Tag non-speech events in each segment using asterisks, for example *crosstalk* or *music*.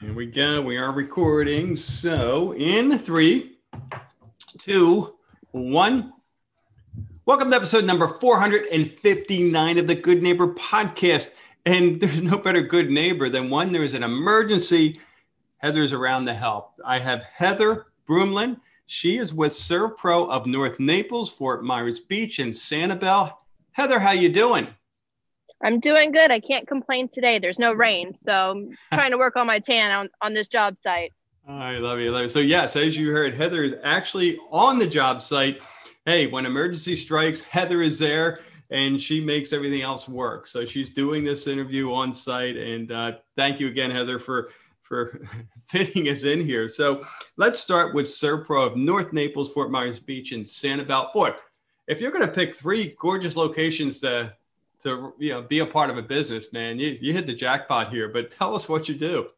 Here we go. We are recording. So, in three, two, one. Welcome to episode number 459 of the Good Neighbor podcast. And *laughs* there's no better good neighbor than when there's an emergency. Heather's around to help. I have Heather Broomlin. She is with ServPro of North Naples, Fort Myers Beach, and Sanibel. Heather, how you doing? I'm doing good. I can't complain today. There's no rain, so I'm *laughs* trying to work on my tan on, on this job site. I love you, love you. So yes, as you heard, Heather is actually on the job site. Hey, when emergency strikes, Heather is there and she makes everything else work. So she's doing this interview on site. And uh, thank you again, Heather, for for *laughs* fitting us in here. So let's start with ServPro of North Naples, Fort Myers Beach, and Sanibel. Boy, if you're going to pick three gorgeous locations to to you know be a part of a business, man. You you hit the jackpot here. But tell us what you do.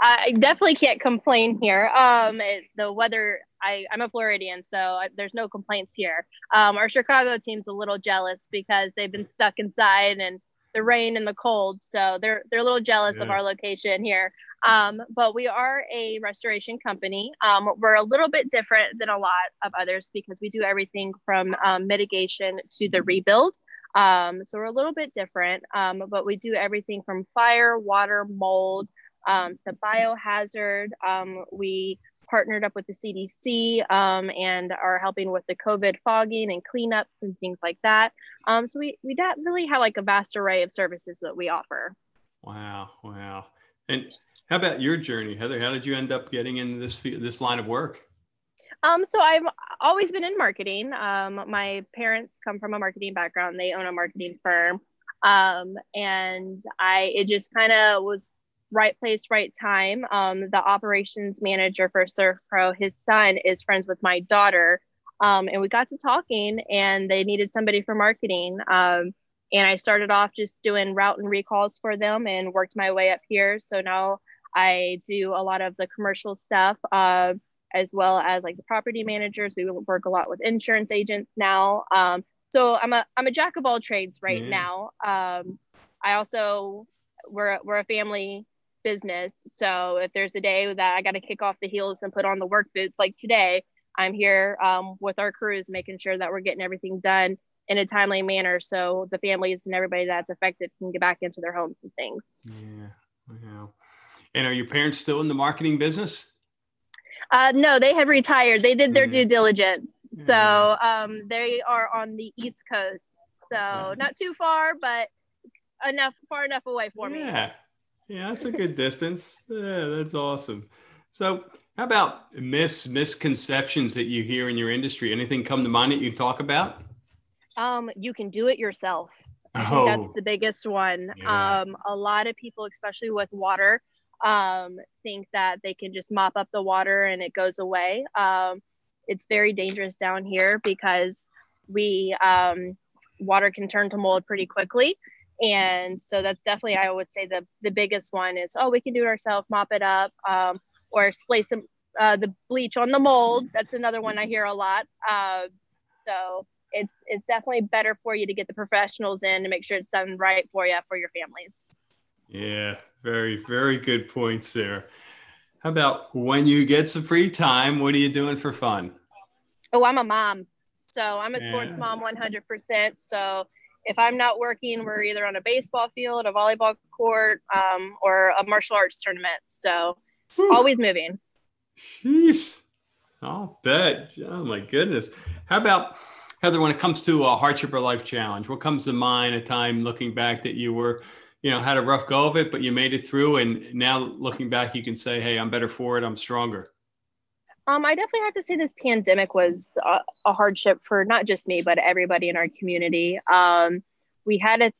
I definitely can't complain here. Um, the weather. I, I'm a Floridian, so I, there's no complaints here. Um, our Chicago team's a little jealous because they've been stuck inside and the rain and the cold, so they're they're a little jealous yeah. of our location here. Um, but we are a restoration company. Um, we're a little bit different than a lot of others because we do everything from um, mitigation to the rebuild. Um, so we're a little bit different, um, but we do everything from fire, water, mold um, to biohazard. Um, we partnered up with the CDC um, and are helping with the COVID fogging and cleanups and things like that. Um, so we, we really have like a vast array of services that we offer. Wow. Wow. And how about your journey, Heather? How did you end up getting into this, this line of work? Um, so I've always been in marketing. Um, my parents come from a marketing background. They own a marketing firm. Um, and I, it just kind of was right place, right time. Um, the operations manager for ServPro, his son is friends with my daughter. Um, and we got to talking and they needed somebody for marketing. Um, and I started off just doing route and recalls for them and worked my way up here. So now I do a lot of the commercial stuff. Uh, as well as like the property managers. We work a lot with insurance agents now. Um, so I'm a I'm a jack of all trades right now. Um, I also we're we're a family business, so if there's a day that I got to kick off the heels and put on the work boots, like today, I'm here um, with our crews, making sure that we're getting everything done in a timely manner, so the families and everybody that's affected can get back into their homes and things. Yeah, yeah. And are your parents still in the marketing business? Uh, no, they have retired. They did their mm. due diligence. So um, they are on the East Coast. So not too far, but enough far enough away for me. Yeah. Yeah, that's a good distance. *laughs* Yeah, that's awesome. So how about mis misconceptions that you hear in your industry? Anything come to mind that you talk about? Um, you can do it yourself. Oh. that's the biggest one. Yeah. Um, a lot of people, especially with water, um, think that they can just mop up the water and it goes away. Um, it's very dangerous down here because we um, water can turn to mold pretty quickly. And so that's definitely, I would say, the the biggest one is, oh, we can do it ourselves, mop it up, um, or spray some uh, the bleach on the mold. That's another one I hear a lot. Uh, so it's it's definitely better for you to get the professionals in to make sure it's done right for you for your families. Yeah, very, very good points there. How about when you get some free time, what are you doing for fun? Oh, I'm a mom. So I'm a sports yeah. mom 100%. So if I'm not working, we're either on a baseball field, a volleyball court, um, or a martial arts tournament. So Whew. always moving. Jeez. I'll bet. Oh my goodness. How about Heather, when it comes to a hardship or life challenge, what comes to mind a time looking back that you were you know had a rough go of it but you made it through and now looking back you can say hey i'm better for it i'm stronger um, I definitely have to say this pandemic was a, a, hardship for not just me, but everybody in our community. Um, we had to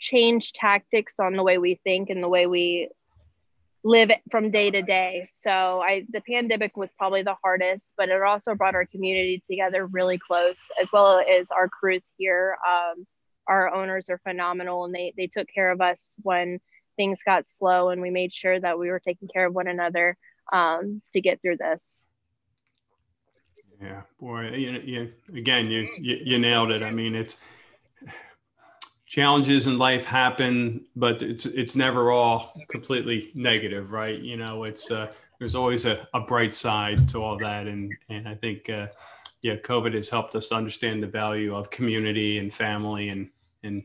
change tactics on the way we think and the way we live from day to day. So I, the pandemic was probably the hardest, but it also brought our community together really close, as well as our crews here. Um, our owners are phenomenal and they they took care of us when things got slow and we made sure that we were taking care of one another um, to get through this. Yeah boy you, you again you, you, you nailed it. I mean it's challenges in life happen, but it's it's never all completely negative, right? You know, it's uh, there's always a, a bright side to all that, and and I think uh, yeah, COVID has helped us understand the value of community and family and and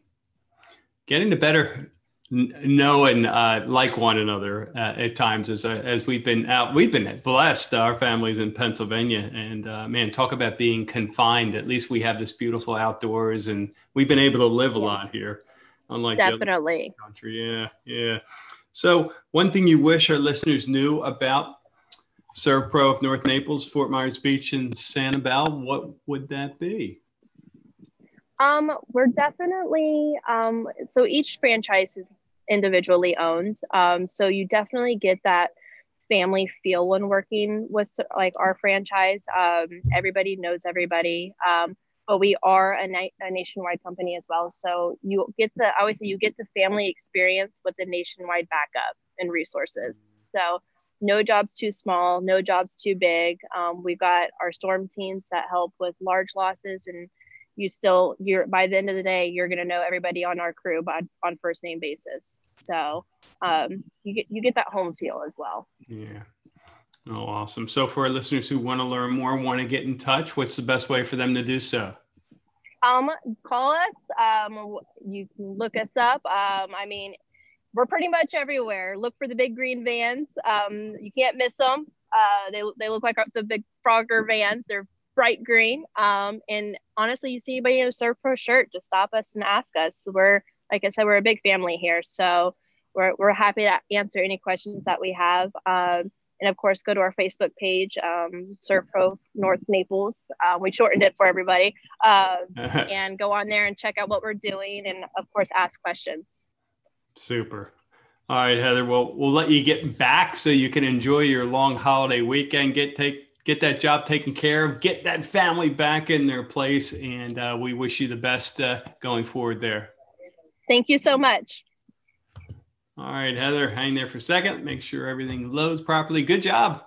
getting to better know and uh, like one another uh, at times as, uh, as we've been out we've been blessed our families in pennsylvania and uh, man talk about being confined. At least we have this beautiful outdoors and we've been able to live a lot here unlike definitely. country. Yeah yeah. So one thing you wish our listeners knew about servpro of north naples fort myers beach and sanibel what would that be um, we're definitely um, so each franchise is individually owned. Um, so you definitely get that family feel when working with like our franchise. Um, everybody knows everybody. Um, but we are a, na- a, nationwide company as well. So you get the, I always say you get the family experience with the nationwide backup and resources. So no job's too small, no job's too big. Um, we've got our storm teams that help with large losses and you still you're by the end of the day you're going to know everybody on our crew by, on first name basis. So um, you get you get that home feel as well. Yeah. Oh awesome. So for our listeners who want to learn more want to get in touch what's the best way for them to do so? Um call us um you can look us up. Um i mean we're pretty much everywhere. Look for the big green vans. Um you can't miss them uh they, they look like the big frogger vans. They're bright green. Um, and honestly, you see anybody in a ServPro shirt, just stop us and ask us. We're, like I said, we're a big family here. So we're, we're happy to answer any questions that we have. Um, and of course, go to our Facebook page, um, ServPro North Naples. Uh, we shortened it for everybody. Uh, *laughs* and go on there and check out what we're doing. And of course, ask questions. Super. All right, Heather. Well, we'll let you get back so you can enjoy your long holiday weekend. Get take get that job taken care of, get that family back in their place, and uh, we wish you the best uh, going forward there. Thank you so much. All right, Heather, hang there for a second. Make sure everything loads properly. Good job.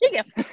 Thank you.